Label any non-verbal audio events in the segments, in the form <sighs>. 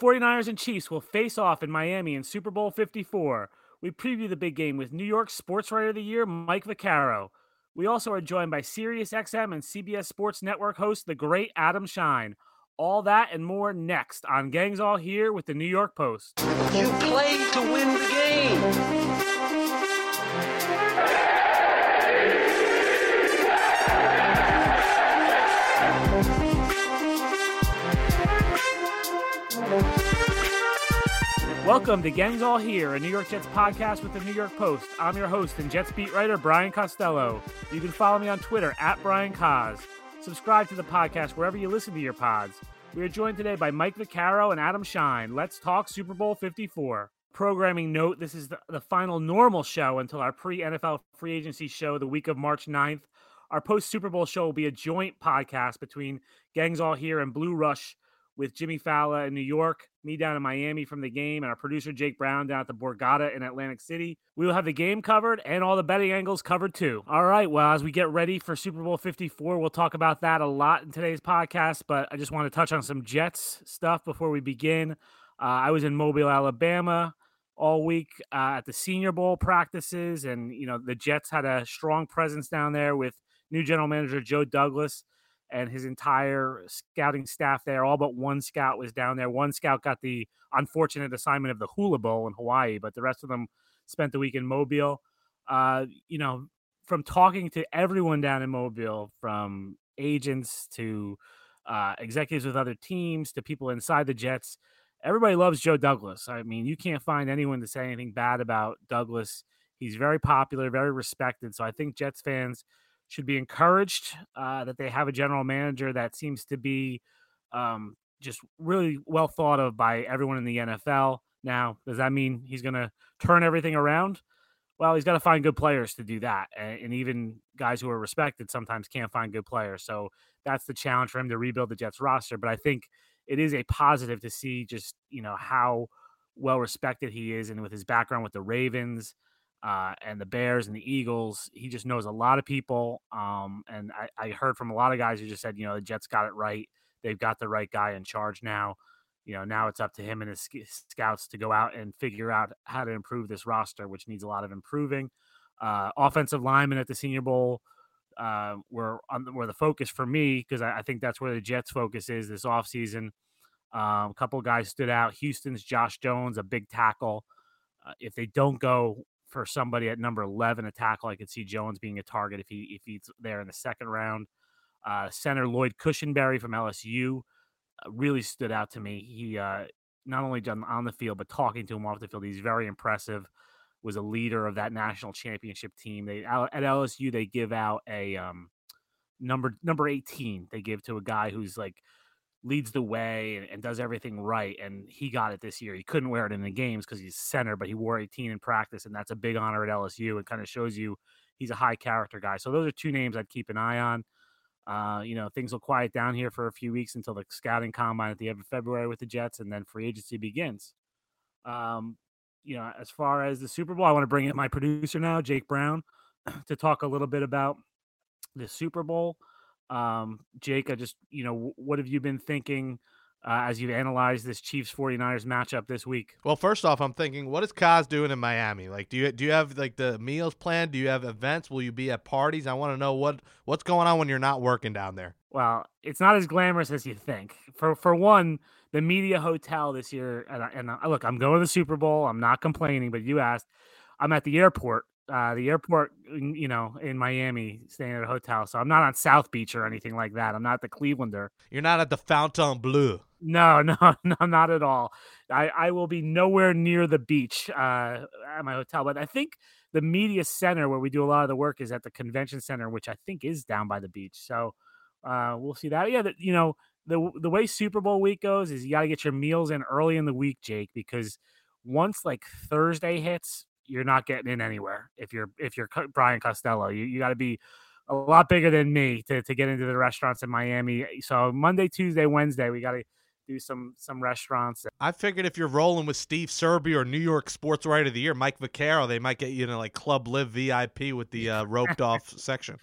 49ers and Chiefs will face off in Miami in Super Bowl 54. We preview the big game with New York Sports Writer of the Year, Mike Vaccaro. We also are joined by SiriusXM and CBS Sports Network host, the great Adam Shine. All that and more next on Gangs All Here with the New York Post. You play to win the game. Welcome to Gangs All Here, a New York Jets podcast with the New York Post. I'm your host and Jets beat writer Brian Costello. You can follow me on Twitter at Brian Cos. Subscribe to the podcast wherever you listen to your pods. We are joined today by Mike Vaccaro and Adam Shine. Let's talk Super Bowl 54. Programming note this is the, the final normal show until our pre NFL free agency show the week of March 9th. Our post Super Bowl show will be a joint podcast between Gangs All Here and Blue Rush with Jimmy Falla in New York, me down in Miami from the game, and our producer Jake Brown down at the Borgata in Atlantic City. We will have the game covered and all the betting angles covered too. All right, well, as we get ready for Super Bowl 54, we'll talk about that a lot in today's podcast, but I just want to touch on some Jets stuff before we begin. Uh, I was in Mobile, Alabama all week uh, at the Senior Bowl practices, and you know the Jets had a strong presence down there with new general manager Joe Douglas and his entire scouting staff there. All but one scout was down there. One scout got the unfortunate assignment of the Hula Bowl in Hawaii, but the rest of them spent the week in Mobile. Uh, you know, from talking to everyone down in Mobile, from agents to uh, executives with other teams to people inside the Jets, everybody loves Joe Douglas. I mean, you can't find anyone to say anything bad about Douglas. He's very popular, very respected. So I think Jets fans should be encouraged uh, that they have a general manager that seems to be um, just really well thought of by everyone in the NFL. Now, does that mean he's going to turn everything around? Well, he's got to find good players to do that. And, even guys who are respected sometimes can't find good players. So that's the challenge for him to rebuild the Jets roster. But I think it is a positive to see just, you know, how well respected he is and with his background with the Ravens uh, and the Bears and the Eagles. He just knows a lot of people. Um, and I, I, heard from a lot of guys who just said, you know, the Jets got it right. They've got the right guy in charge now. You know, now it's up to him and his scouts to go out and figure out how to improve this roster, which needs a lot of improving. Uh, offensive linemen at the Senior Bowl uh, were on the, were the focus for me because I, I, think that's where the Jets' focus is this offseason. Um, a couple guys stood out. Houston's Josh Jones, a big tackle. Uh, if they don't go for somebody at number 11 a tackle. I could see Jones being a target if he if he's there in the second round. Uh, center Lloyd Cushenberry from LSU uh, really stood out to me. He uh, not only done on the field but talking to him off the field, he's very impressive. Was a leader of that national championship team. They at LSU they give out a um, number number 18. They give to a guy who's like leads the way and, and, does everything right. And he got it this year. He couldn't wear it in the games because he's center, but he wore 18 in practice, and that's a big honor at LSU. It kind of shows you he's a high character guy. So those are two names I'd keep an eye on. Uh, you know, things will quiet down here for a few weeks until the scouting combine at the end of February with the Jets, and then free agency begins. Um, you know, as far as the Super Bowl, I want to bring in my producer now, Jake Brown, <clears throat> to talk a little bit about the Super Bowl. Um, Jake, I just, you know, what have you been thinking uh, as you've analyzed this Chiefs 49ers matchup this week? Well, first off, I'm thinking, what is Kaz doing in Miami? Like, do you do you have like the meals planned? Do you have events? Will you be at parties? I want to know what what's going on when you're not working down there. Well, it's not as glamorous as you think. For for one, the media hotel this year, and, and uh, look, I'm going to the Super Bowl. I'm not complaining, but you asked. I'm at the airport uh, the airport, you know, in Miami, staying at a hotel. So I'm not on South Beach or anything like that. I'm not the Clevelander. You're not at the Fontainebleau. No, <laughs> no, no, not at all. I, I will be nowhere near the beach uh, at my hotel. But I think the media center where we do a lot of the work is at the convention center, which I think is down by the beach. So uh, we'll see that. Yeah, the, you know, the the way Super Bowl week goes is you got to get your meals in early in the week, Jake, because once like Thursday hits, you're not getting in anywhere if you're if you're Brian Costello. You you got to be a lot bigger than me to, to get into the restaurants in Miami. So Monday, Tuesday, Wednesday, we got to do some some restaurants. I figured if you're rolling with Steve Serby or New York Sports Writer of the Year, Mike Vaccaro, they might get you into like Club Live VIP with the uh, roped <laughs> off section.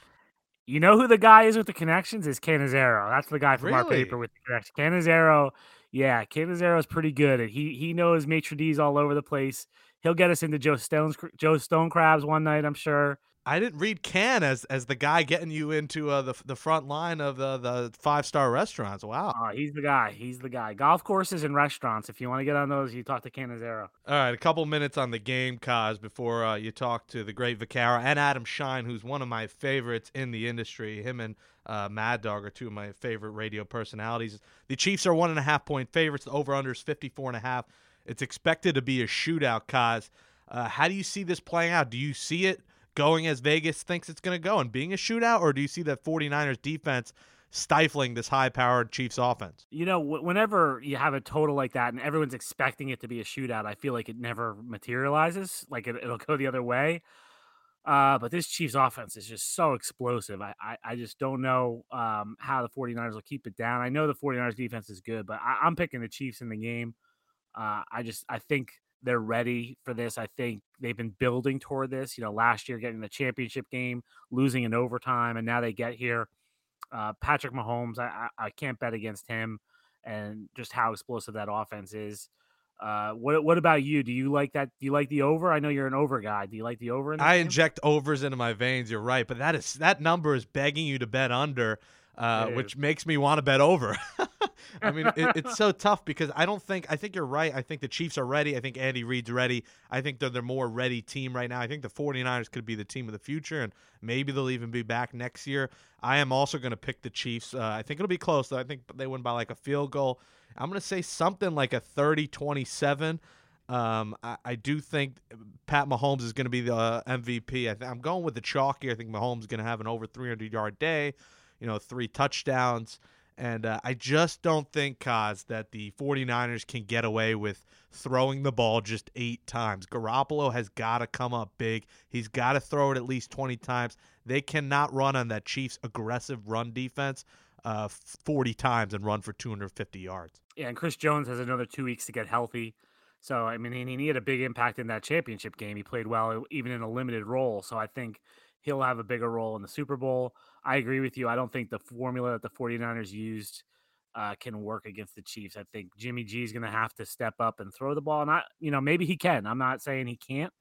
You know who the guy is with the connections is Cannizzaro. That's the guy from really? our paper with the connections. Cannizzaro Yeah, Cannizzaro is pretty good. He he knows maitre d's all over the place. He'll get us into Joe Stone's Joe Stone crabs one night, I'm sure. I didn't read Can as as the guy getting you into uh, the the front line of the the five star restaurants. Wow, uh, he's the guy. He's the guy. Golf courses and restaurants. If you want to get on those, you talk to Cannizzaro. All right, a couple minutes on the game, Kaz, before uh, you talk to the great Vaccaro and Adam Shine, who's one of my favorites in the industry. Him and uh, Mad Dog are two of my favorite radio personalities. The Chiefs are one and a half point favorites. The over under is 54 and a half. It's expected to be a shootout, Kaz. Uh, how do you see this playing out? Do you see it going as Vegas thinks it's going to go and being a shootout, or do you see that 49ers defense stifling this high powered Chiefs offense? You know, whenever you have a total like that and everyone's expecting it to be a shootout, I feel like it never materializes. Like it, will go the other way. Uh, but this Chiefs offense is just so explosive. I, I, I just don't know um, how the 49ers will keep it down. I know the 49ers defense is good, but I, am picking the Chiefs in the game. Uh, I just I think they're ready for this. I think they've been building toward this. You know, last year getting the championship game, losing in overtime, and now they get here. Uh, Patrick Mahomes, I, I, I can't bet against him, and just how explosive that offense is. Uh, what what about you? Do you like that? Do you like the over? I know you're an over guy. Do you like the over? I game? inject overs into my veins. You're right, but that is that number is begging you to bet under, uh, which makes me want to bet over. <laughs> I mean, it, it's so tough because I don't think I think you're right. I think the Chiefs are ready. I think Andy Reid's ready. I think they're the more ready team right now. I think the 49ers could be the team of the future, and maybe they'll even be back next year. I am also going to pick the Chiefs. Uh, I think it'll be close. Though. I think they win by like a field goal. I'm going to say something like a 30 27. Um, I, I, do think Pat Mahomes is going to be the uh, MVP. I am going with the chalk here. I think Mahomes is going to have an over 300 yard day, you know, three touchdowns. And uh, I just don't think, Kaz, that the 49ers can get away with throwing the ball just eight times. Garoppolo has got to come up big. He's got to throw it at least 20 times. They cannot run on that Chiefs' aggressive run defense uh, 40 times and run for 250 yards. Yeah, and Chris Jones has another two weeks to get healthy. So, I mean, he, he had a big impact in that championship game. He played well, even in a limited role. So, I think he'll have a bigger role in the Super Bowl. I agree with you. I don't think the formula that the 49ers used uh, can work against the Chiefs. I think Jimmy G is going to have to step up and throw the ball. Not, you know, maybe he can. I'm not saying he can't,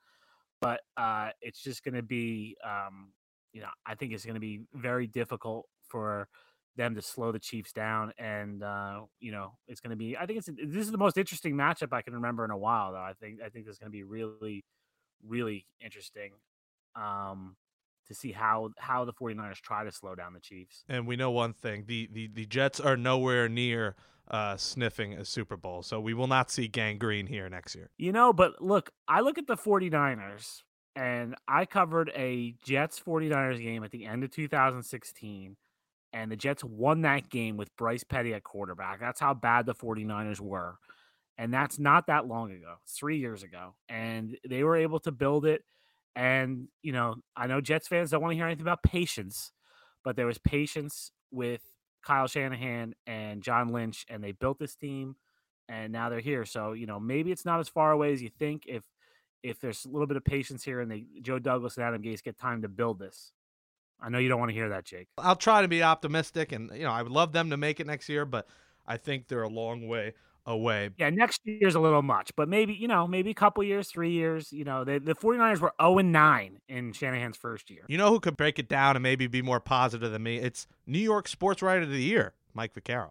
but uh, it's just going to be, um, you know, I think it's going to be very difficult for them to slow the Chiefs down. And uh, you know, it's going to be. I think it's this is the most interesting matchup I can remember in a while. Though I think I think is going to be really, really interesting. Um, to see how how the 49ers try to slow down the Chiefs. And we know one thing, the the, the Jets are nowhere near uh, sniffing a Super Bowl. So we will not see Gang Green here next year. You know, but look, I look at the 49ers and I covered a Jets 49ers game at the end of 2016 and the Jets won that game with Bryce Petty at quarterback. That's how bad the 49ers were. And that's not that long ago. Three years ago. And they were able to build it. And, you know, I know Jets fans don't want to hear anything about patience, but there was patience with Kyle Shanahan and John Lynch, and they built this team and now they're here. So, you know, maybe it's not as far away as you think if if there's a little bit of patience here and they Joe Douglas and Adam Gase get time to build this. I know you don't want to hear that, Jake. I'll try to be optimistic, and you know I would love them to make it next year, but I think they're a long way away. Yeah, next year's a little much, but maybe, you know, maybe a couple years, three years. You know, the, the 49ers were 0 and 9 in Shanahan's first year. You know who could break it down and maybe be more positive than me? It's New York Sports Writer of the Year, Mike Vaccaro.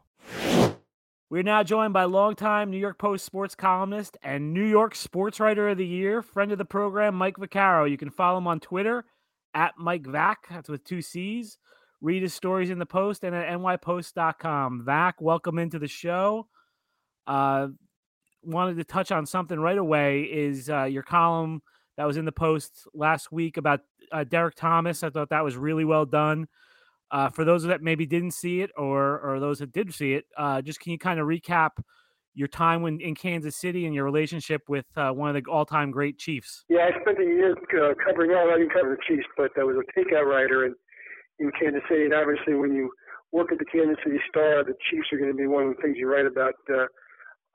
We're now joined by longtime New York Post sports columnist and New York Sports Writer of the Year, friend of the program, Mike Vaccaro. You can follow him on Twitter at Mike Vac. That's with two C's. Read his stories in the Post and at nypost.com. Vac, welcome into the show. Uh, wanted to touch on something right away. Is uh, your column that was in the Post last week about uh, Derrick Thomas? I thought that was really well done. Uh, for those that maybe didn't see it, or or those that did see it, uh, just can you kind of recap your time when in Kansas City and your relationship with uh, one of the all-time great Chiefs. Yeah, I spent a year uh, covering. Well, I didn't cover the Chiefs, but I was a takeout writer in in Kansas City. And obviously, when you work at the Kansas City Star, the Chiefs are going to be one of the things you write about uh,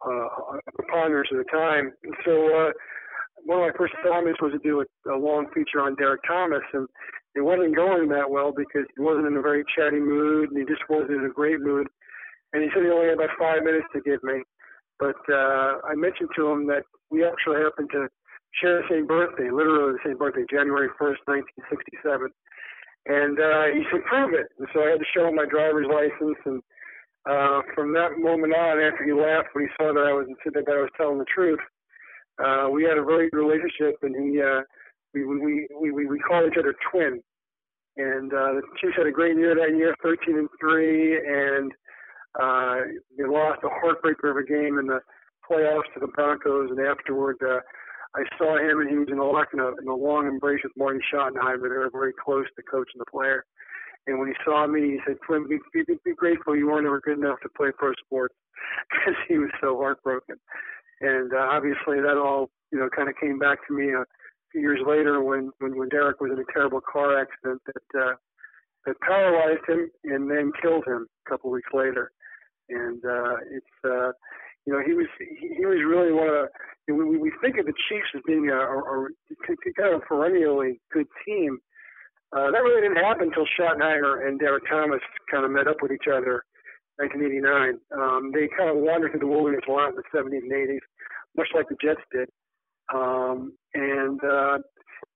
uh, a preponderance of the time. And so, uh, one of my first assignments was to do a, a long feature on Derrick Thomas, and it wasn't going that well because he wasn't in a very chatty mood, and he just wasn't in a great mood. And he said he only had about five minutes to give me. But uh, I mentioned to him that we actually happened to share the same birthday, literally the same birthday, January 1st, 1967. And uh, he said, prove it. And so I had to show him my driver's license. And uh, from that moment on, after he laughed when he saw that I was said that I was telling the truth, uh, we had a very good relationship. And he, uh, we, we, we, we, we call each other twin. And uh, the Chiefs had a great year that year, 13 and three, and uh, they lost a heartbreaker of a game in the playoffs to the Broncos, and afterward, uh, I saw him, and he was in a, in a, in a long embrace with Marty Schottenheimer. They were very close, the coach and the player. And when he saw me, he said, "Twin, be, be, be grateful you weren't ever good enough to play pro sports," <laughs> because he was so heartbroken. And uh, obviously, that all you know kind of came back to me a few years later when when, when Derrick was in a terrible car accident that uh, that paralyzed him and then killed him a couple weeks later and uh, it's uh, you know he was he, he was really one of know, we we think of the Chiefs as being a, a, a kind of perennially good team. Uh, that really didn't happen until Schottenheimer and Derrick Thomas kind of met up with each other. 1989. Um, they kind of wandered through the wilderness a lot in the 70s and 80s, much like the Jets did. Um, and uh,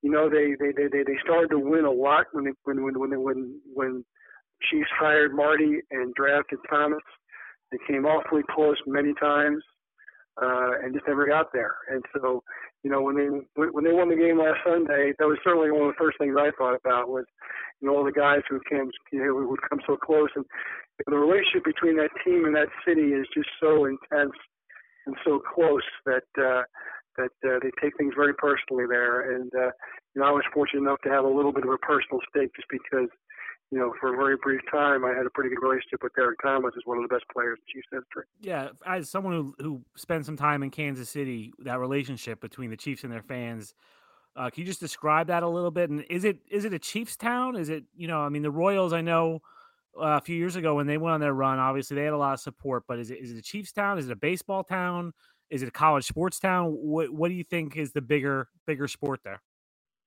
you know they, they they they started to win a lot when they, when when when when when Chiefs hired Marty and drafted Thomas. They came awfully close many times, uh, and just never got there. And so, you know, when they when they won the game last Sunday, that was certainly one of the first things I thought about was, you know, all the guys who came, you know, would come so close, and the relationship between that team and that city is just so intense and so close that uh, that uh, they take things very personally there. And uh, you know, I was fortunate enough to have a little bit of a personal stake just because you know, for a very brief time, I had a pretty good relationship with Derrick Thomas, as one of the best players in Chiefs history. Yeah, as someone who who spent some time in Kansas City, that relationship between the Chiefs and their fans, uh, can you just describe that a little bit? And is it is it a Chiefs town? Is it you know, I mean, the Royals, I know. Uh, a few years ago, when they went on their run, obviously they had a lot of support. But is it is it a Chiefs town? Is it a baseball town? Is it a college sports town? What what do you think is the bigger bigger sport there?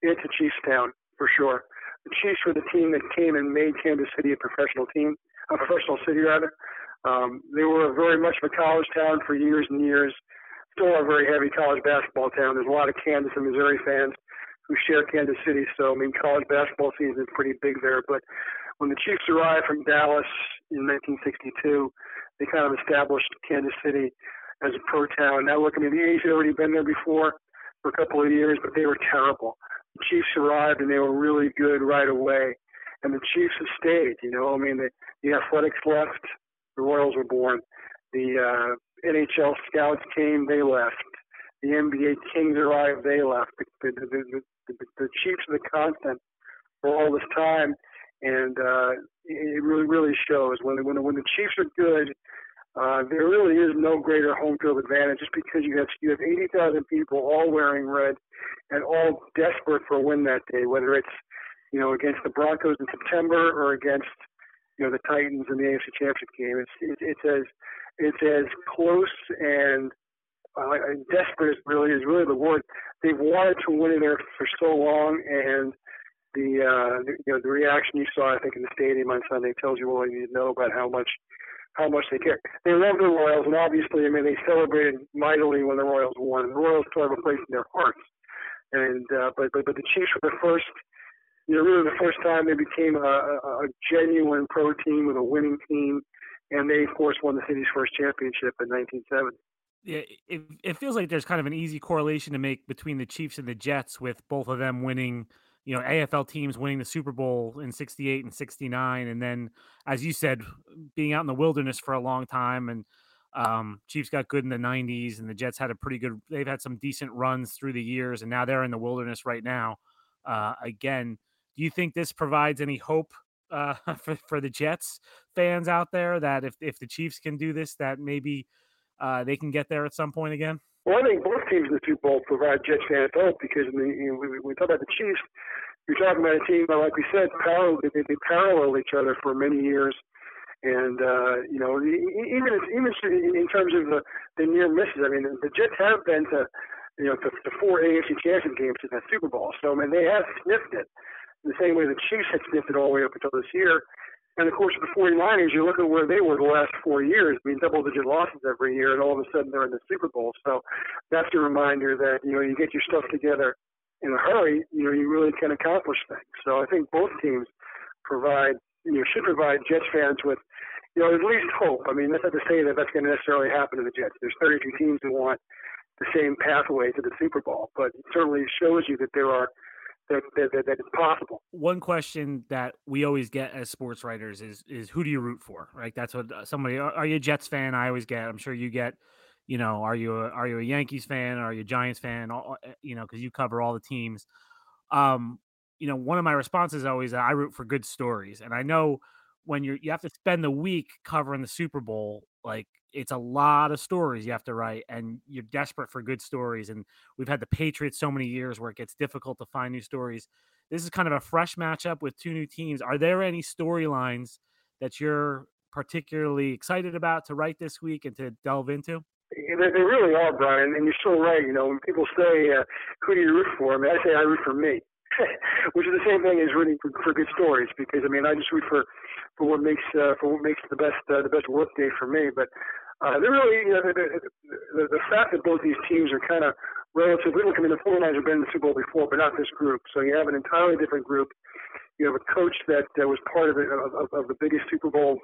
It's a Chiefs town for sure the Chiefs were the team that came and made Kansas City a professional team, a professional city rather. Um, they were very much of a college town for years and years. Still a very heavy college basketball town. There's a lot of Kansas and Missouri fans who share Kansas City, so I mean college basketball season is pretty big there. But when the Chiefs arrived from Dallas in 1962, they kind of established Kansas City as a pro town. Now look, I mean the A's had already been there before for a couple of years, but they were terrible. Chiefs arrived and they were really good right away. And the Chiefs have stayed. You know, I mean, the, the Athletics left, the Royals were born. The uh, NHL scouts came, they left. The NBA Kings arrived, they left. The, the, the, the, the Chiefs are the constant for all this time, and uh, it really, really shows. When when when the Chiefs are good, uh, there really is no greater home field advantage just because you have you have 80,000 people all wearing red and all desperate for a win that day, whether it's you know against the Broncos in September or against you know the Titans in the AFC Championship game. It's it's, it's as it's as close and uh, desperate really is really the word. They've wanted to win in there for so long, and the uh, the, you know the reaction you saw I think in the stadium on Sunday tells you all you need to know about how much how much they care. They love the Royals, and obviously, I mean, they celebrated mightily when the Royals won. The Royals still have a place in their hearts. And uh, but but but the Chiefs were the first, you know, really the first time they became a, a, a genuine pro team with a winning team, and they of course won the city's first championship in 1970. Yeah, it, it feels like there's kind of an easy correlation to make between the Chiefs and the Jets, with both of them winning you know AFL teams winning the Super Bowl in 68 and 69 and then as you said being out in the wilderness for a long time and um, Chiefs got good in the 90s and the Jets had a pretty good they've had some decent runs through the years and now they're in the wilderness right now uh, again. Do you think this provides any hope uh, <laughs> for, for the Jets fans out there that if, if the Chiefs can do this that maybe uh, they can get there at some point again well, I think both teams in the Super Bowl provide Jets fans hope because when you know, we, we talk about the Chiefs, you're talking about a team that, like we said, parallel, they, they parallel each other for many years. And uh, you know, even even in terms of the, the near misses, I mean, the Jets have been to you know to, to four AFC Championship games in that Super Bowl. So I mean, they have sniffed it the same way the Chiefs had sniffed it all the way up until this year. And of course, the 49ers, you look at where they were the last four years. I mean, double-digit losses every year, and all of a sudden they're in the Super Bowl. So that's a reminder that you know you get your stuff together in a hurry. You know, you really can accomplish things. So I think both teams provide, you know, should provide Jets fans with, you know, at least hope. I mean, that's not to say that that's going to necessarily happen to the Jets. There's 32 teams who want the same pathway to the Super Bowl, but it certainly shows you that there are that, that, that, that it's possible. One question that we always get as sports writers is is who do you root for? Right? That's what uh, somebody. Are you a Jets fan? I always get. I'm sure you get. You know, are you a, are you a Yankees fan? Are you a Giants fan? All, eh, you know, because you cover all the teams. Um, you know, one of my responses is always I root for good stories, and I know when you're you have to spend the week covering the Super Bowl, like it's a lot of stories you have to write and you're desperate for good stories and we've had the patriots so many years where it gets difficult to find new stories this is kind of a fresh matchup with two new teams are there any storylines that you're particularly excited about to write this week and to delve into they really are, Brian, and you're so right. You know, when people say, uh, "Who do you root for?" I mean, I say I root for me, <laughs> which is the same thing as rooting for, for good stories. Because I mean, I just root for for what makes uh, for what makes the best uh, the best work day for me. But uh, they're really you know the, the, the fact that both these teams are kind of relatively. Look, I mean, the 49ers have been in the Super Bowl before, but not this group. So you have an entirely different group. You have a coach that uh, was part of, it, of, of, the biggest Super Bowl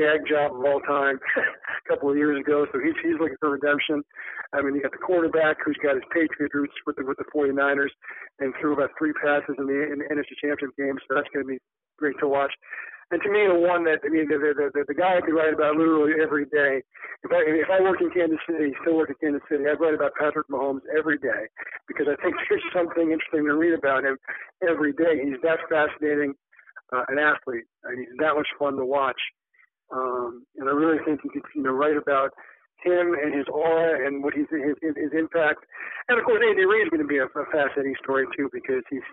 gag job of all time <laughs> a couple of years ago. So he's he's looking for redemption. I mean, you got the quarterback who's got his Patriot roots with the with the 49ers and threw about three passes in the, in the NFC Championship game. So that's going to be great to watch. And to me, the one that I mean, the the, the, the guy I could write about literally every day. If I if I work in Kansas City, still work in Kansas City, I'd write about Patrick Mahomes every day because I think <laughs> there's something interesting to read about him every day. He's that fascinating uh, an athlete, and he's that much fun to watch. Um, and I really think you could you know write about him and his aura and what he's his his impact. And of course, Andy Reid is going to be a, a fascinating story too because he's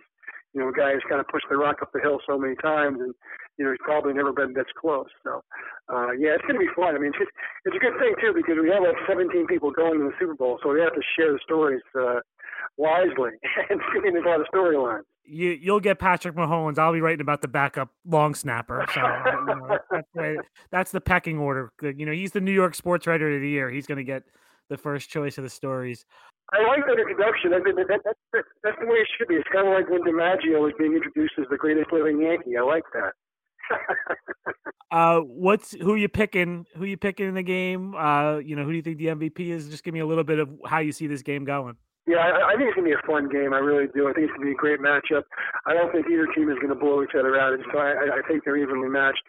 you know a guy who's kind of pushed the rock up the hill so many times and you know, he's probably never been this close. So, uh, yeah, it's going to be fun. I mean, it's, it's a good thing, too, because we have like 17 people going to the Super Bowl, so we have to share the stories uh, wisely. <laughs> and there's a lot of storylines. You, you'll get Patrick Mahomes. I'll be writing about the backup long snapper. So you know, that's, the, that's the pecking order. You know, he's the New York sports writer of the year. He's going to get the first choice of the stories. I like that introduction. That, that, that, that's the way it should be. It's kind of like when DiMaggio was being introduced as the greatest living Yankee. I like that. <laughs> uh, what's who you picking? Who you picking in the game? Uh, you know, who do you think the MVP is? Just give me a little bit of how you see this game going. Yeah, I, I think it's gonna be a fun game. I really do. I think it's gonna be a great matchup. I don't think either team is gonna blow each other out. and So I, I think they're evenly matched.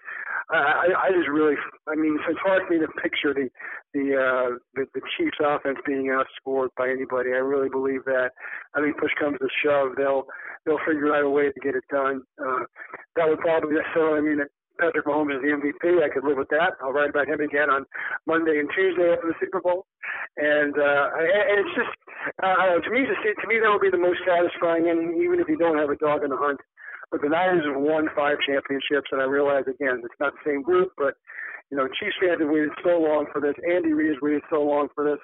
I, I just really, I mean, it's hard for me to picture the the uh, the, the Chiefs' offense being outscored by anybody. I really believe that. I think push comes to shove, they'll they'll figure out a way to get it done. Uh, that would probably necessarily mean that Patrick Mahomes is the MVP. I could live with that. I'll write about him again on Monday and Tuesday after the Super Bowl. And uh, and it's just uh, to me, to me that would be the most satisfying inning, even if you don't have a dog in the hunt. But the Niners have won five championships, and I realize again it's not the same group, but you know, Chiefs fans have waited so long for this. Andy Reid has waited so long for this,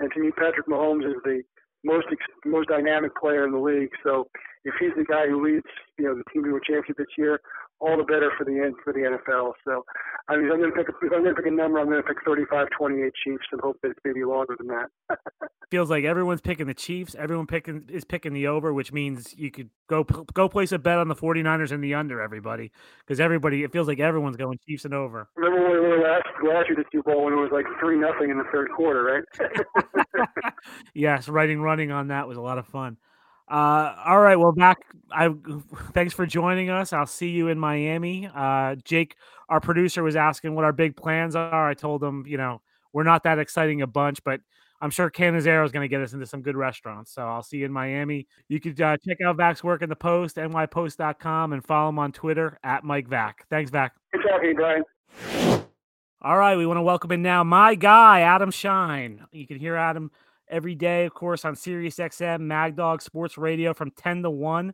and to me, Patrick Mahomes is the most most dynamic player in the league. So if he's the guy who leads, you know, the team to a championship this year, all the better for the for the NFL. So, I mean, I'm going to pick a, if I'm going to pick a number, I'm going to pick 35-28 Chiefs and hope that it's maybe longer than that. <laughs> Feels like everyone's picking the Chiefs. Everyone picking is picking the over, which means you could go go place a bet on the 49ers and the under. Everybody, because everybody, it feels like everyone's going Chiefs and over. Remember when we were last last year the Super Bowl when it was like three nothing in the third quarter, right? <laughs> <laughs> yes, writing running on that was a lot of fun. Uh, all right. Well, Vac. I <laughs> thanks for joining us. I'll see you in Miami. Uh, Jake, our producer, was asking what our big plans are. I told him, you know, we're not that exciting a bunch, but I'm sure Cannizzaro is going to get us into some good restaurants. So I'll see you in Miami. You could uh, check out Vac's work in the Post, nypost.com, and follow him on Twitter at Mike Vac. Thanks, Vac. Good talking, Brian. All right, we want to welcome in now my guy, Adam Shine. You can hear Adam every day, of course, on Sirius XM, Mad Dog Sports Radio from 10 to 1,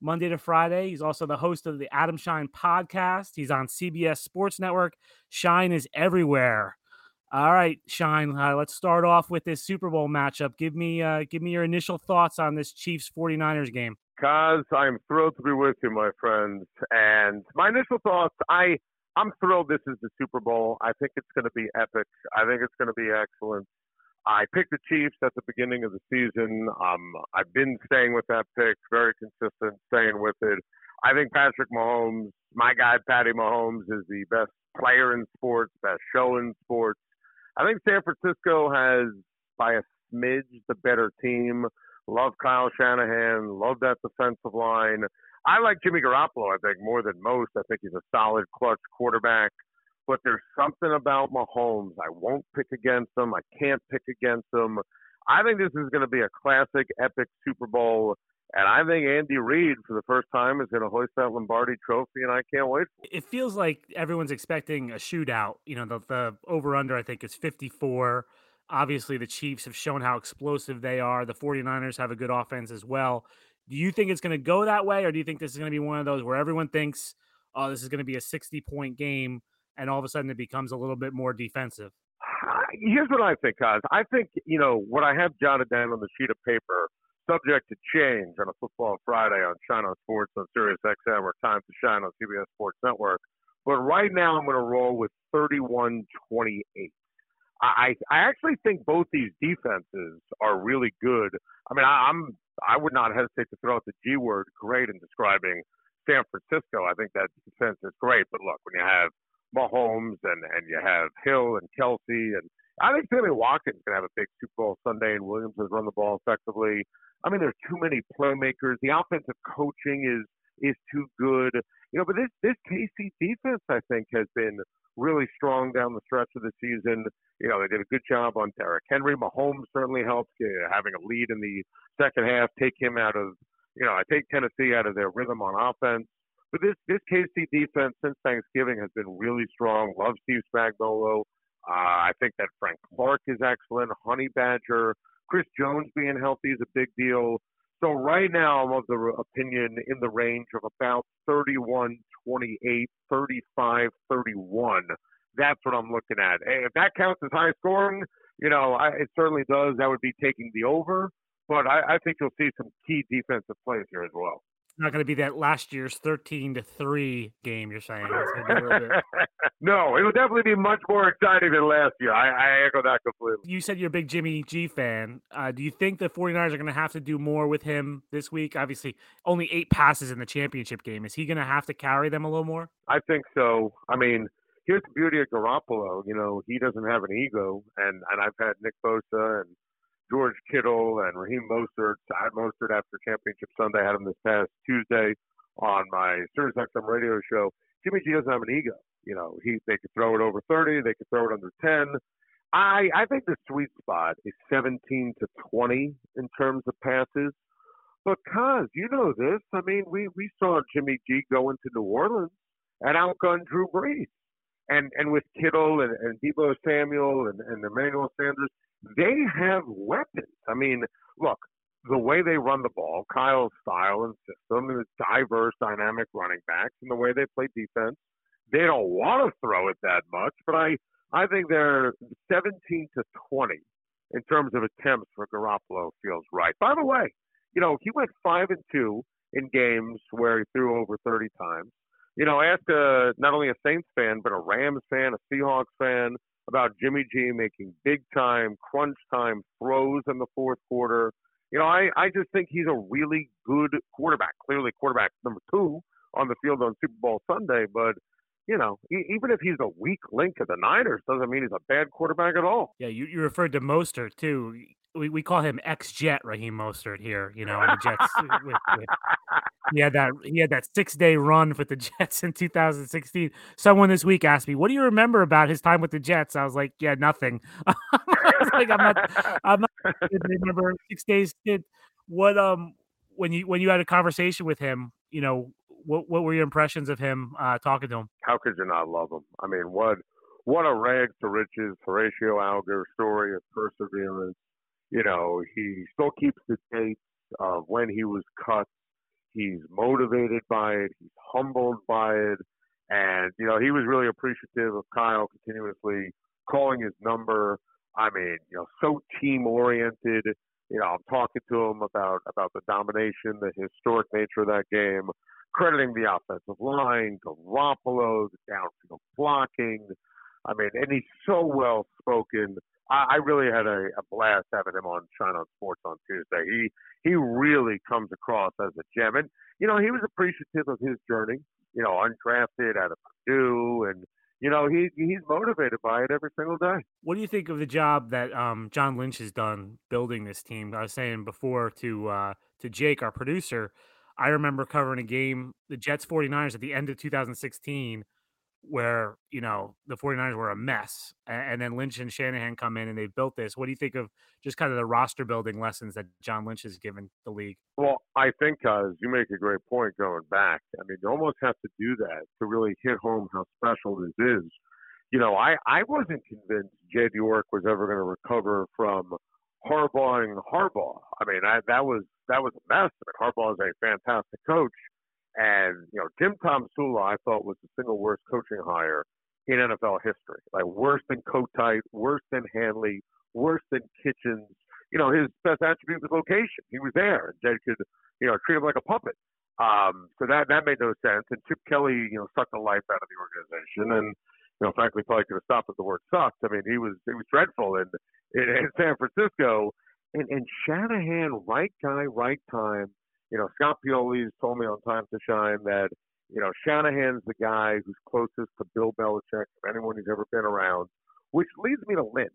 Monday to Friday. He's also the host of the Adam Shine podcast. He's on CBS Sports Network. Shine is everywhere. All right, Shine, uh, let's start off with this Super Bowl matchup. Give me uh, give me your initial thoughts on this Chiefs 49ers game. Kaz, I'm thrilled to be with you, my friends. And my initial thoughts, I I'm thrilled this is the Super Bowl. I think it's going to be epic. I think it's going to be excellent. I picked the Chiefs at the beginning of the season. Um, I've been staying with that pick, very consistent, staying with it. I think Patrick Mahomes, my guy Patty Mahomes, is the best player in sports, best show in sports. I think San Francisco has, by a smidge, the better team. Love Kyle Shanahan. Love that defensive line. I like Jimmy Garoppolo, I think, more than most. I think he's a solid clutch quarterback. But there's something about Mahomes. I won't pick against him. I can't pick against him. I think this is going to be a classic, epic Super Bowl. And I think Andy Reid, for the first time, is going to hoist that Lombardi trophy, and I can't wait. It feels like everyone's expecting a shootout. You know, the, the over under, I think, is 54. Obviously, the Chiefs have shown how explosive they are. The 49ers have a good offense as well. Do you think it's going to go that way, or do you think this is going to be one of those where everyone thinks, oh, this is going to be a 60 point game, and all of a sudden it becomes a little bit more defensive? <sighs> Here's what I think, guys. I think, you know, what I have jotted down on the sheet of paper, subject to change on a football Friday on Shine Sports on Sirius XM or Time to Shine on CBS Sports Network. But right now I'm going to roll with 31 28. I, I actually think both these defenses are really good. I mean, I, I'm I would not hesitate to throw out the G word great in describing San Francisco. I think that defense is great. But look, when you have Mahomes and, and you have Hill and Kelce, and I think Sammy Watkins can have a big Super Bowl Sunday, and Williams has run the ball effectively. I mean, there's too many playmakers. The offensive coaching is is too good. You know, but this this KC defense, I think, has been really strong down the stretch of the season. You know, they did a good job on Derrick Henry. Mahomes certainly helped uh, having a lead in the second half, take him out of, you know, I take Tennessee out of their rhythm on offense. But this this KC defense since Thanksgiving has been really strong. Love Steve Spagnuolo. Uh, I think that Frank Clark is excellent. Honey Badger, Chris Jones being healthy is a big deal. So right now, I'm of the opinion in the range of about 31 28, 35 31. That's what I'm looking at. If that counts as high scoring, you know, I, it certainly does. That would be taking the over. But I, I think you'll see some key defensive plays here as well. It's not going to be that last year's 13 to 3 game, you're saying. <laughs> no, it will definitely be much more exciting than last year. I, I echo that completely. You said you're a big Jimmy G fan. Uh, do you think the 49ers are going to have to do more with him this week? Obviously, only eight passes in the championship game. Is he going to have to carry them a little more? I think so. I mean, here's the beauty of Garoppolo. You know, he doesn't have an ego, and and I've had Nick Bosa and George Kittle and Raheem Mostert. I had Mostert after Championship Sunday. I had him this past Tuesday on my Sirius XM radio show. Jimmy G doesn't have an ego. You know, he they could throw it over 30, they could throw it under 10. I I think the sweet spot is 17 to 20 in terms of passes. But cause you know this, I mean, we we saw Jimmy G go into New Orleans and outgun Drew Brees, and and with Kittle and, and Deebo Samuel and, and Emmanuel Sanders, they have weapons. I mean, look, the way they run the ball, Kyle's style and system, and the diverse, dynamic running backs, and the way they play defense, they don't want to throw it that much. But I, I think they're 17 to 20 in terms of attempts for Garoppolo feels right. By the way, you know he went five and two in games where he threw over 30 times. You know, ask a, uh, not only a Saints fan but a Rams fan, a Seahawks fan, about Jimmy G making big time, crunch time throws in the fourth quarter. You know, I, I just think he's a really good quarterback. Clearly, quarterback number two on the field on Super Bowl Sunday. But, you know, even if he's a weak link of the Niners, doesn't mean he's a bad quarterback at all. Yeah, you, you referred to Mostert, too we, we call him ex Jet Raheem Mostert here, you know, the Jets. <laughs> with, with, he had that he had that six day run with the Jets in 2016. Someone this week asked me, "What do you remember about his time with the Jets?" I was like, "Yeah, nothing." <laughs> I was like, "I'm not, I'm not <laughs> remember six days." What um when you when you had a conversation with him, you know, what what were your impressions of him uh, talking to him? How could you not love him? I mean, what what a rags to riches Horatio Alger story of perseverance you know, he still keeps the dates of when he was cut. He's motivated by it. He's humbled by it. And, you know, he was really appreciative of Kyle continuously calling his number. I mean, you know, so team oriented. You know, I'm talking to him about about the domination, the historic nature of that game. Crediting the offensive line, Garoppolo, the downfield blocking. I mean, and he's so well spoken. I, I really had a, a blast having him on on Sports on Tuesday. He he really comes across as a gem, and you know he was appreciative of his journey. You know, undrafted out of Purdue, and you know he he's motivated by it every single day. What do you think of the job that um, John Lynch has done building this team? I was saying before to uh, to Jake, our producer, I remember covering a game, the Jets 49ers at the end of 2016 where you know the 49ers were a mess and then lynch and shanahan come in and they've built this. What do you think of just kind of the roster building lessons that john lynch has given the league? Well i think cuz you make a great point going back. I mean you almost have to do that to really hit home how special this is. You know i i wasn't convinced jed york was ever going to recover from harbaughing harbaugh. I mean I, that was that was a mean, harbaugh is a fantastic coach and, you know, Jim Tomsula, I thought was the single worst coaching hire in NFL history. Like worse than Kotite, worse than Handley, worse than Kitchens. You know, his best attribute was location. He was there. And Jed could, you know, treat him like a puppet. Um, so that that made no sense. And Chip Kelly, you know, sucked the life out of the organization. And you know, frankly, probably could have stopped at the word sucked. I mean, he was he was dreadful in in, in San Francisco. And and Shanahan, right guy, right time you know, Scott Pioli's told me on Time to Shine that, you know, Shanahan's the guy who's closest to Bill Belichick of anyone who's ever been around, which leads me to Lynch.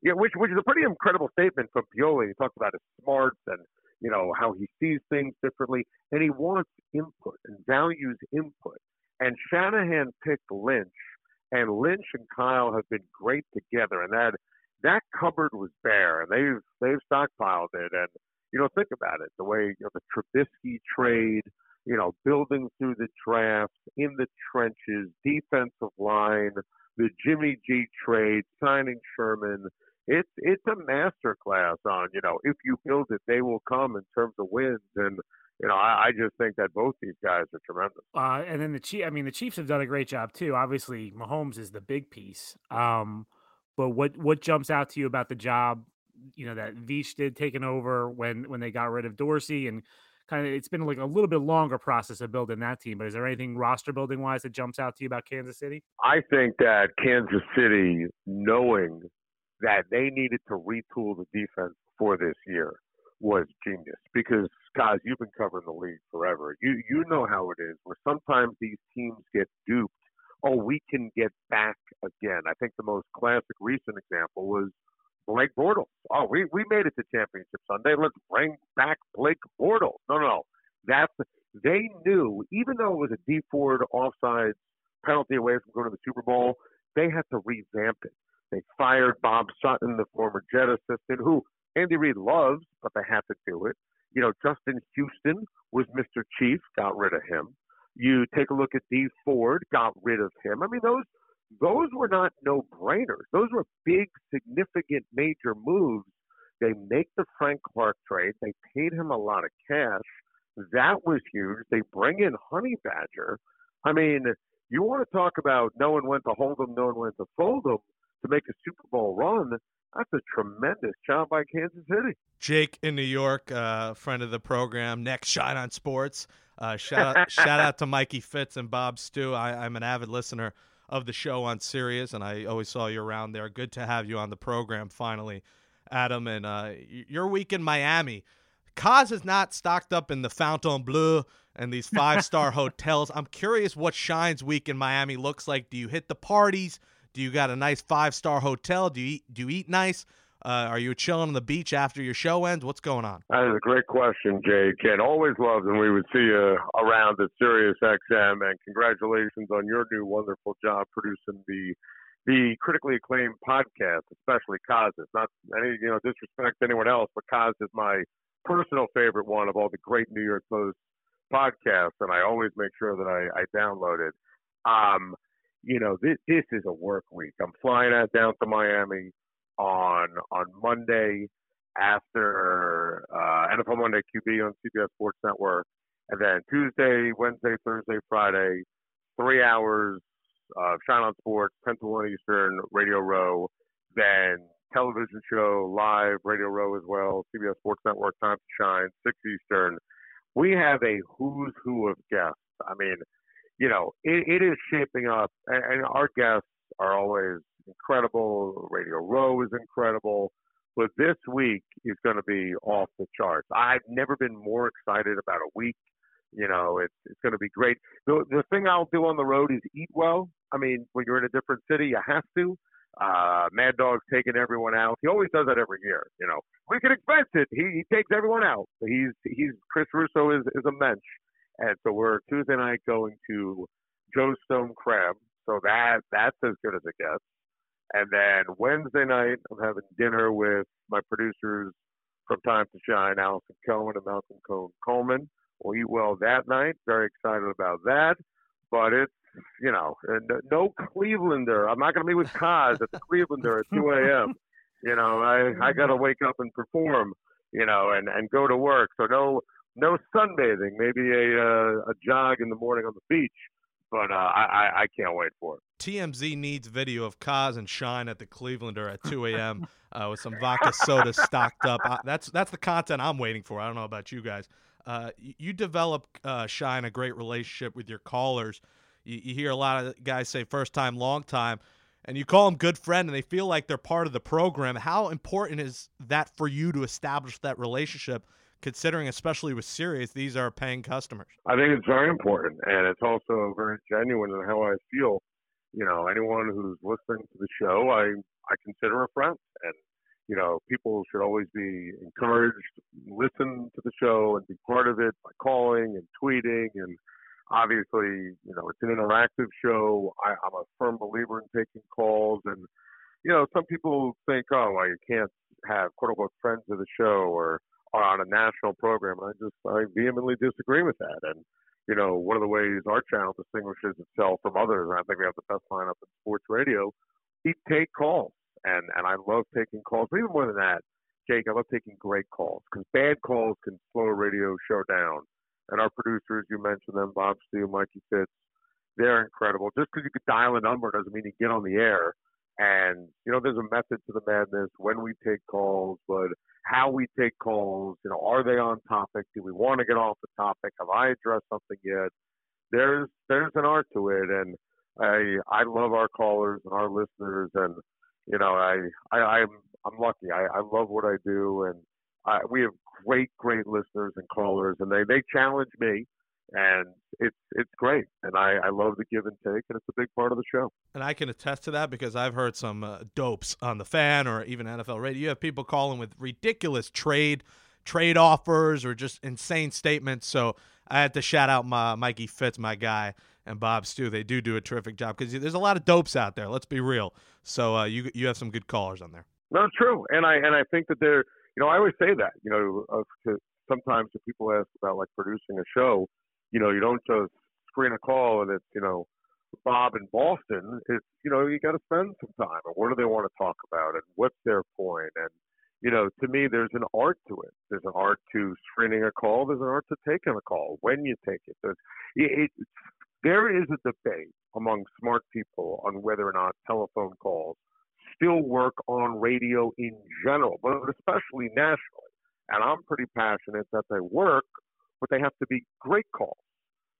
Yeah, which which is a pretty incredible statement from Pioli. He talks about his smarts and you know how he sees things differently, and he wants input and values input. And Shanahan picked Lynch, and Lynch and Kyle have been great together, and that that cupboard was bare, and they've they've stockpiled it, and you know, think about it. The way you know the Trubisky trade, you know, building through the draft, in the trenches, defensive line, the Jimmy G trade, signing Sherman. It's it's a master class on you know if you build it, they will come in terms of wins and. You know, I, I just think that both these guys are tremendous. Uh, and then the Chief, I mean, the Chiefs have done a great job too. Obviously, Mahomes is the big piece. Um, but what what jumps out to you about the job you know that Veach did taking over when when they got rid of Dorsey and kind of it's been like a little bit longer process of building that team. But is there anything roster building wise that jumps out to you about Kansas City? I think that Kansas City, knowing that they needed to retool the defense for this year, was genius. Because guys, you've been covering the league forever. You you know how it is. Where sometimes these teams get duped. Oh, we can get back again. I think the most classic recent example was Blake Bortles. Oh, we, we made it to championship Sunday. Let's bring back Blake Bortles. No, no, no. That's they knew, even though it was a Dee Ford offside penalty away from going to the Super Bowl, they had to revamp it. They fired Bob Sutton, the former Jet assistant, who Andy Reid loves, but they had to do it. You know, Justin Houston was Mr. Chief, got rid of him. You take a look at Dee Ford, got rid of him. I mean, those those were not no brainers. Those were big, significant, major moves. They make the Frank Clark trade. They paid him a lot of cash. That was huge. They bring in Honey Badger. I mean, you want to talk about knowing when to hold them, knowing when to fold them to make a Super Bowl run. That's a tremendous job by Kansas City. Jake in New York, uh, friend of the program, next shot on sports. Uh, shout out, <laughs> shout out to Mikey Fitz and Bob Stew. I, I'm an avid listener of the show on Sirius, and I always saw you around there. Good to have you on the program finally, Adam. And uh, your week in Miami, Kaz is not stocked up in the Fontainebleau and these five star <laughs> hotels. I'm curious what Shine's week in Miami looks like. Do you hit the parties? Do you got a nice five star hotel? Do you eat, do you eat nice? Uh, are you chilling on the beach after your show ends? What's going on? That is a great question, Jake. And always loved when we would see you around at Sirius XM. And congratulations on your new wonderful job producing the the critically acclaimed podcast, especially Kaz's. Not any you know disrespect to anyone else, but Kaz is my personal favorite one of all the great New York Post podcasts, and I always make sure that I, I download it. Um, you know, this this is a work week. I'm flying out down to Miami on on Monday after uh, NFL Monday QB on CBS Sports Network, and then Tuesday, Wednesday, Thursday, Friday, three hours of Shine on Sports, 10 to 1 Eastern, Radio Row, then television show, live, Radio Row as well, CBS Sports Network, Time to Shine, 6 Eastern. We have a who's who of guests I mean, you know, it, it is shaping up, and, and our guests are always incredible. Radio Row is incredible. But this week is going to be off the charts. I've never been more excited about a week. You know, it's it's going to be great. The the thing I'll do on the road is eat well. I mean, when you're in a different city, you have to. Uh, Mad Dog's taking everyone out. He always does that every year. You know, we can expect it. He, he takes everyone out. He's he's Chris Russo is is a mensch, and so we're Tuesday night going to Joe Stone Crab. So that that's as good as it gets. And then Wednesday night, I'm having dinner with my producers from Time to Schein, Allison Cohen and Malcolm Cohen Coleman. We'll eat well that night. Very excited about that. But it's, you know, no Clevelander. I'm not going to meet with Kaz at the Clevelander at 2 a.m. You know, I, I got to wake up and perform, you know, and, and go to work. So no, no sunbathing, maybe a, uh, a jog in the morning on the beach but uh, I, I can't wait for it. TMZ needs video of Kaz and Schein at the Clevelander at 2 a.m. uh, with some vodka soda stocked up. I, that's that's the content I'm waiting for. I don't know about you guys. Uh, you develop uh, Schein a great relationship with your callers. You, you, hear a lot of guys say first time, long time, and you call them good friend, and they feel like they're part of the program. How important is that for you to establish that relationship? Considering, especially with Sirius, these are paying customers? I think it's very important, and it's also very genuine in how I feel. You know, anyone who's listening to the show, I I consider a friend, and you know, people should always be encouraged, listen to the show, and be part of it by calling and tweeting and. Obviously, you know, it's an interactive show. I, I'm a firm believer in taking calls, and you know, some people think, oh, well, you can't have quote unquote friends of the show or on a national program. I just I vehemently disagree with that. And you know, one of the ways our channel distinguishes itself from others, and I think we have the best lineup in sports radio, we take calls, and and I love taking calls. But even more than that, Jake, I love taking great calls because bad calls can slow a radio show down. And our producers, you mentioned them, Bob Steele, Mikey Fitz, they're incredible. Just because you could dial a number doesn't mean you get on the air. And you know, there's a method to the madness when we take calls, but how we take calls. You know, are they on topic? Do we want to get off the topic? Have I addressed something yet? There's there's an art to it, and I I love our callers and our listeners, and you know I I I'm I'm lucky. I I love what I do, and I, we have great great listeners and callers, and they they challenge me and it's it's great. And I, I love the give and take and it's a big part of the show. And i can attest to that because i've heard some uh, dopes on the fan or even nfl radio. You have people calling with ridiculous trade trade offers or just insane statements. So i had to shout out my mikey fitz my guy and bob stew. They do do a terrific job because there's a lot of dopes out there let's be real. So uh, you you have some good callers on there. No true. And i and i think that they're you know i always say that you know uh, to, sometimes when people ask about like producing a show you know, you don't just screen a call and it's, you know, Bob in Boston. It's, you know, you got to spend some time and what do they want to talk about and what's their point? and, you know, to me, there's an art to it. There's an art to screening a call. There's an art to taking a call when you take it. There's, it, it there is a debate among smart people on whether or not telephone calls still work on radio in general, but especially nationally. And I'm pretty passionate that they work but they have to be great calls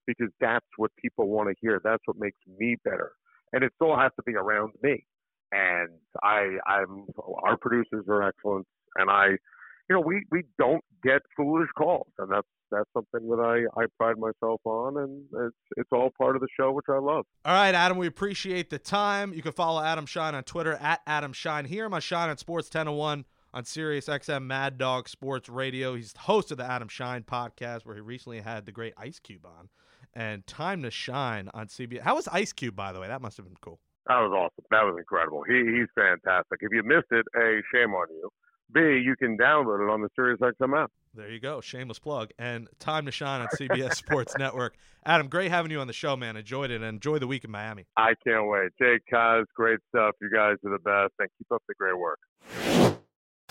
because that's what people want to hear. That's what makes me better. And it still has to be around me. And I, I'm, our producers are excellent. And I, you know, we, we don't get foolish calls. And that's, that's something that I, I pride myself on. And it's, it's all part of the show, which I love. All right, Adam, we appreciate the time. You can follow Adam Schein on Twitter at Adam Schein. Here my Schein on Sports 1001 on Sirius XM Mad Dog Sports Radio. He's the host of the Adam Schein podcast, where he recently had the great Ice Cube on, and Time to Schein on CBS. How was Ice Cube, by the way? That must have been cool. That was awesome. That was incredible. He he's fantastic. If you missed it, a shame on you. B, you can download it on the Sirius XM app. There you go. Shameless plug. And Time to Schein on CBS <laughs> Sports Network. Adam, great having you on the show, man. Enjoyed it and enjoy the week in Miami. I can't wait. Jake Kaz, great stuff. You guys are the best. And keep up the great work.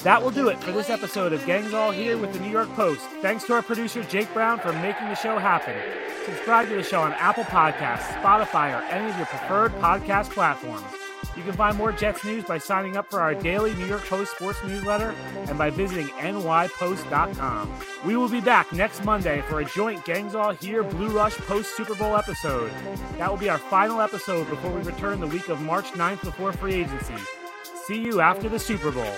That will do it for this episode of Gangs All Here with the New York Post. Thanks to our producer, Jake Brown, for making the show happen. Subscribe to the show on Apple Podcasts, Spotify, or any of your preferred podcast platforms. You can find more Jets news by signing up for our daily New York Post sports newsletter and by visiting nypost.com. We will be back next Monday for a joint Gangs All Here Blue Rush post Super Bowl episode. That will be our final episode before we return the week of March 9th before free agency. See you after the Super Bowl.